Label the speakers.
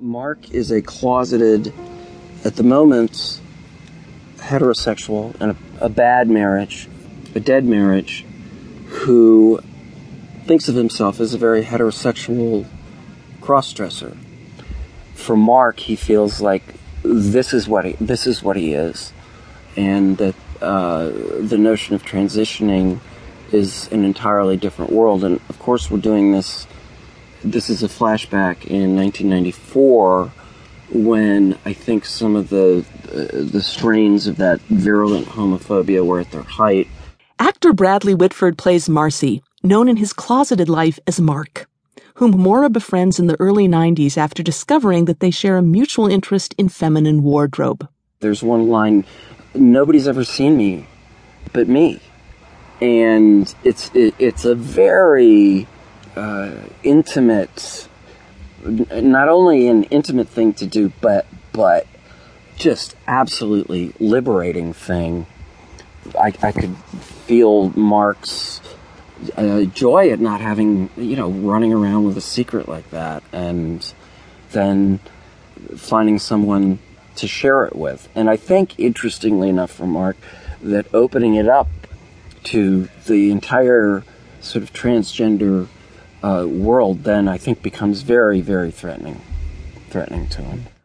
Speaker 1: Mark is a closeted, at the moment, heterosexual and a, a bad marriage, a dead marriage, who thinks of himself as a very heterosexual crossdresser. For Mark, he feels like this is what he, this is what he is, and that uh, the notion of transitioning is an entirely different world. And of course, we're doing this. This is a flashback in 1994 when I think some of the uh, the strains of that virulent homophobia were at their height.
Speaker 2: Actor Bradley Whitford plays Marcy, known in his closeted life as Mark, whom Maura befriends in the early 90s after discovering that they share a mutual interest in feminine wardrobe.
Speaker 1: There's one line, nobody's ever seen me but me. And it's it, it's a very uh, intimate not only an intimate thing to do, but but just absolutely liberating thing. I, I could feel Mark's uh, joy at not having, you know, running around with a secret like that, and then finding someone to share it with. And I think, interestingly enough, for Mark, that opening it up to the entire sort of transgender uh, world then I think becomes very, very threatening, threatening to him.